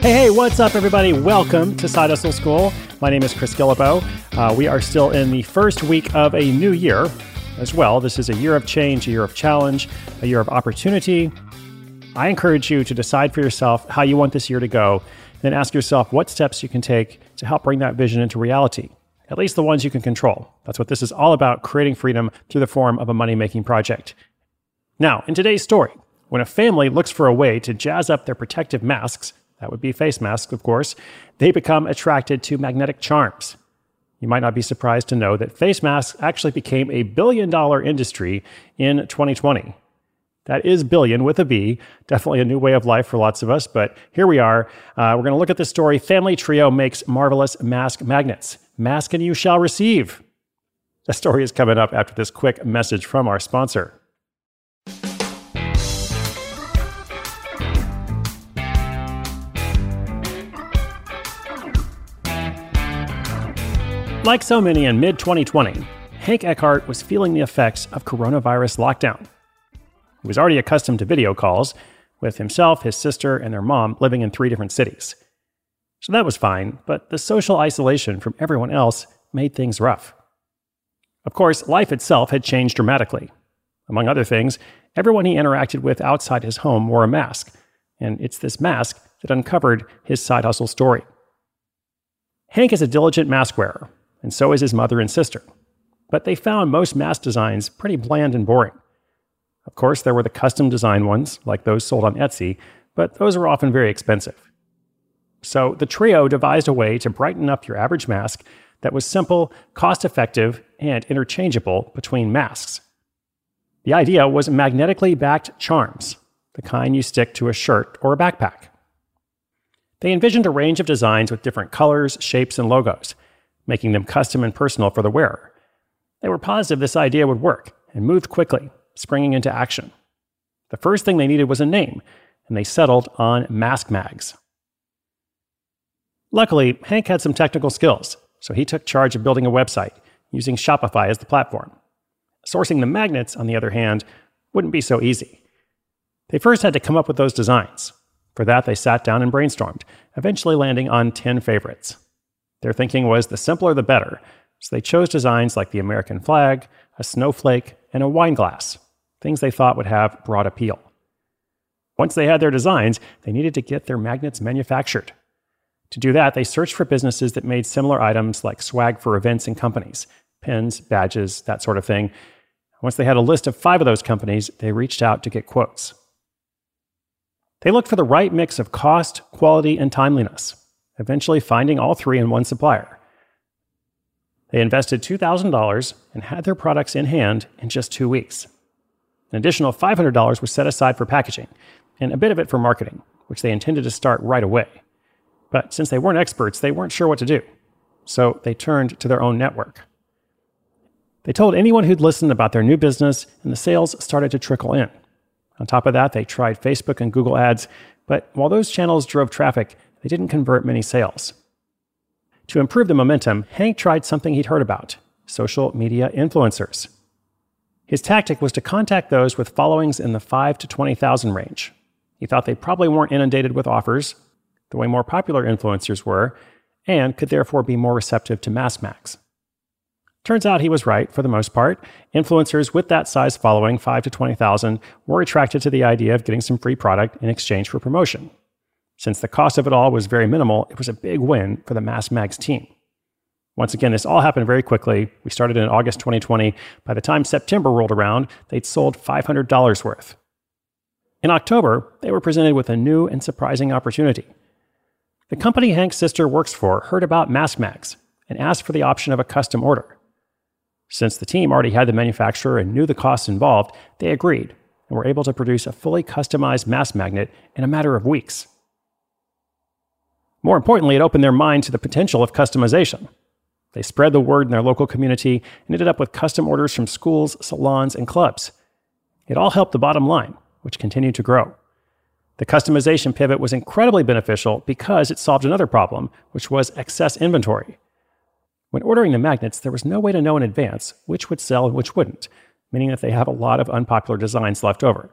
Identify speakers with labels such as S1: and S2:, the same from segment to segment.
S1: Hey, hey, what's up, everybody? Welcome to Side Hustle School. My name is Chris Guillebeau. Uh, we are still in the first week of a new year as well. This is a year of change, a year of challenge, a year of opportunity. I encourage you to decide for yourself how you want this year to go, then ask yourself what steps you can take to help bring that vision into reality, at least the ones you can control. That's what this is all about creating freedom through the form of a money making project. Now, in today's story, when a family looks for a way to jazz up their protective masks, that would be face masks, of course, they become attracted to magnetic charms. You might not be surprised to know that face masks actually became a billion dollar industry in 2020. That is billion with a B. Definitely a new way of life for lots of us, but here we are. Uh, we're going to look at this story. Family Trio makes marvelous mask magnets. Mask and you shall receive. The story is coming up after this quick message from our sponsor. Like so many in mid 2020, Hank Eckhart was feeling the effects of coronavirus lockdown. He was already accustomed to video calls, with himself, his sister, and their mom living in three different cities. So that was fine, but the social isolation from everyone else made things rough. Of course, life itself had changed dramatically. Among other things, everyone he interacted with outside his home wore a mask, and it's this mask that uncovered his side hustle story. Hank is a diligent mask wearer, and so is his mother and sister. But they found most mask designs pretty bland and boring. Of course, there were the custom design ones, like those sold on Etsy, but those were often very expensive. So the trio devised a way to brighten up your average mask that was simple, cost effective, and interchangeable between masks. The idea was magnetically backed charms, the kind you stick to a shirt or a backpack. They envisioned a range of designs with different colors, shapes, and logos making them custom and personal for the wearer. They were positive this idea would work and moved quickly, springing into action. The first thing they needed was a name, and they settled on Mask Mags. Luckily, Hank had some technical skills, so he took charge of building a website using Shopify as the platform. Sourcing the magnets, on the other hand, wouldn't be so easy. They first had to come up with those designs. For that, they sat down and brainstormed, eventually landing on 10 favorites. Their thinking was the simpler the better, so they chose designs like the American flag, a snowflake, and a wine glass, things they thought would have broad appeal. Once they had their designs, they needed to get their magnets manufactured. To do that, they searched for businesses that made similar items like swag for events and companies, pins, badges, that sort of thing. Once they had a list of five of those companies, they reached out to get quotes. They looked for the right mix of cost, quality, and timeliness eventually finding all three in one supplier. They invested $2,000 and had their products in hand in just two weeks. An additional $500 was set aside for packaging, and a bit of it for marketing, which they intended to start right away. But since they weren't experts, they weren't sure what to do. So they turned to their own network. They told anyone who'd listened about their new business, and the sales started to trickle in. On top of that, they tried Facebook and Google ads, but while those channels drove traffic, they didn't convert many sales. To improve the momentum, Hank tried something he'd heard about social media influencers. His tactic was to contact those with followings in the 5 to 20,000 range. He thought they probably weren't inundated with offers, the way more popular influencers were, and could therefore be more receptive to Mask Mags. Turns out he was right for the most part. Influencers with that size following, 5 to 20,000, were attracted to the idea of getting some free product in exchange for promotion. Since the cost of it all was very minimal, it was a big win for the Mask Mags team. Once again, this all happened very quickly. We started in August 2020. By the time September rolled around, they'd sold $500 worth. In October, they were presented with a new and surprising opportunity. The company Hank's sister works for heard about Mask Mags and asked for the option of a custom order. Since the team already had the manufacturer and knew the costs involved, they agreed and were able to produce a fully customized mask magnet in a matter of weeks. More importantly, it opened their mind to the potential of customization. They spread the word in their local community and ended up with custom orders from schools, salons, and clubs. It all helped the bottom line, which continued to grow. The customization pivot was incredibly beneficial because it solved another problem, which was excess inventory. When ordering the magnets, there was no way to know in advance which would sell and which wouldn't, meaning that they have a lot of unpopular designs left over.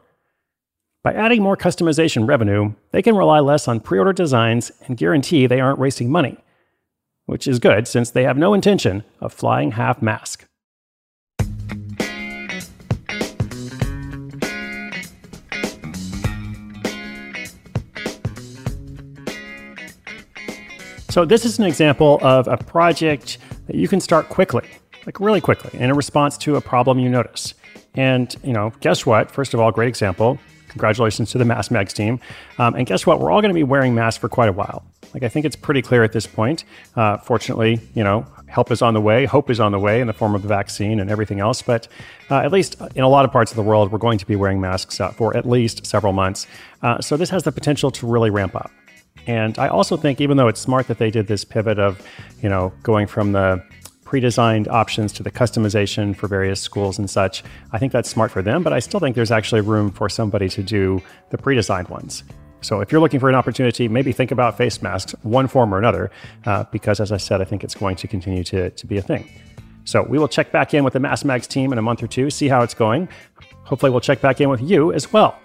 S1: By adding more customization revenue, they can rely less on pre order designs and guarantee they aren't wasting money, which is good since they have no intention of flying half mask. So, this is an example of a project that you can start quickly, like really quickly, in a response to a problem you notice. And, you know, guess what? First of all, great example. Congratulations to the Mask Mags team. Um, and guess what? We're all going to be wearing masks for quite a while. Like, I think it's pretty clear at this point. Uh, fortunately, you know, help is on the way, hope is on the way in the form of the vaccine and everything else. But uh, at least in a lot of parts of the world, we're going to be wearing masks uh, for at least several months. Uh, so this has the potential to really ramp up. And I also think, even though it's smart that they did this pivot of, you know, going from the pre-designed options to the customization for various schools and such. I think that's smart for them, but I still think there's actually room for somebody to do the pre-designed ones. So if you're looking for an opportunity, maybe think about face masks, one form or another, uh, because as I said, I think it's going to continue to, to be a thing. So we will check back in with the Mask Mags team in a month or two, see how it's going. Hopefully, we'll check back in with you as well.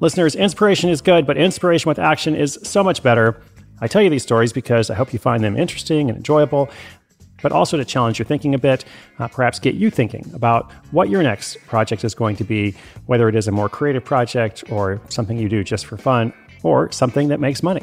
S1: Listeners, inspiration is good, but inspiration with action is so much better. I tell you these stories because I hope you find them interesting and enjoyable but also to challenge your thinking a bit, uh, perhaps get you thinking about what your next project is going to be, whether it is a more creative project or something you do just for fun or something that makes money.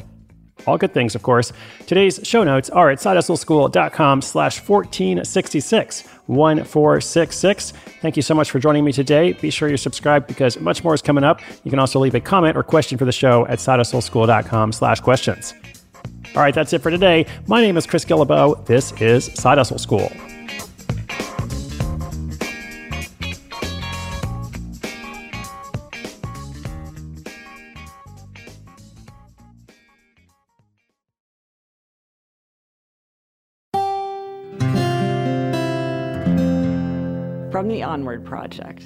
S1: All good things, of course. Today's show notes are at sidehustleschool.com slash 1466, 1466. Thank you so much for joining me today. Be sure you're subscribed because much more is coming up. You can also leave a comment or question for the show at sidehustleschool.com slash questions. All right, that's it for today. My name is Chris Guillebeau. This is Side Hustle School.
S2: From the Onward Project.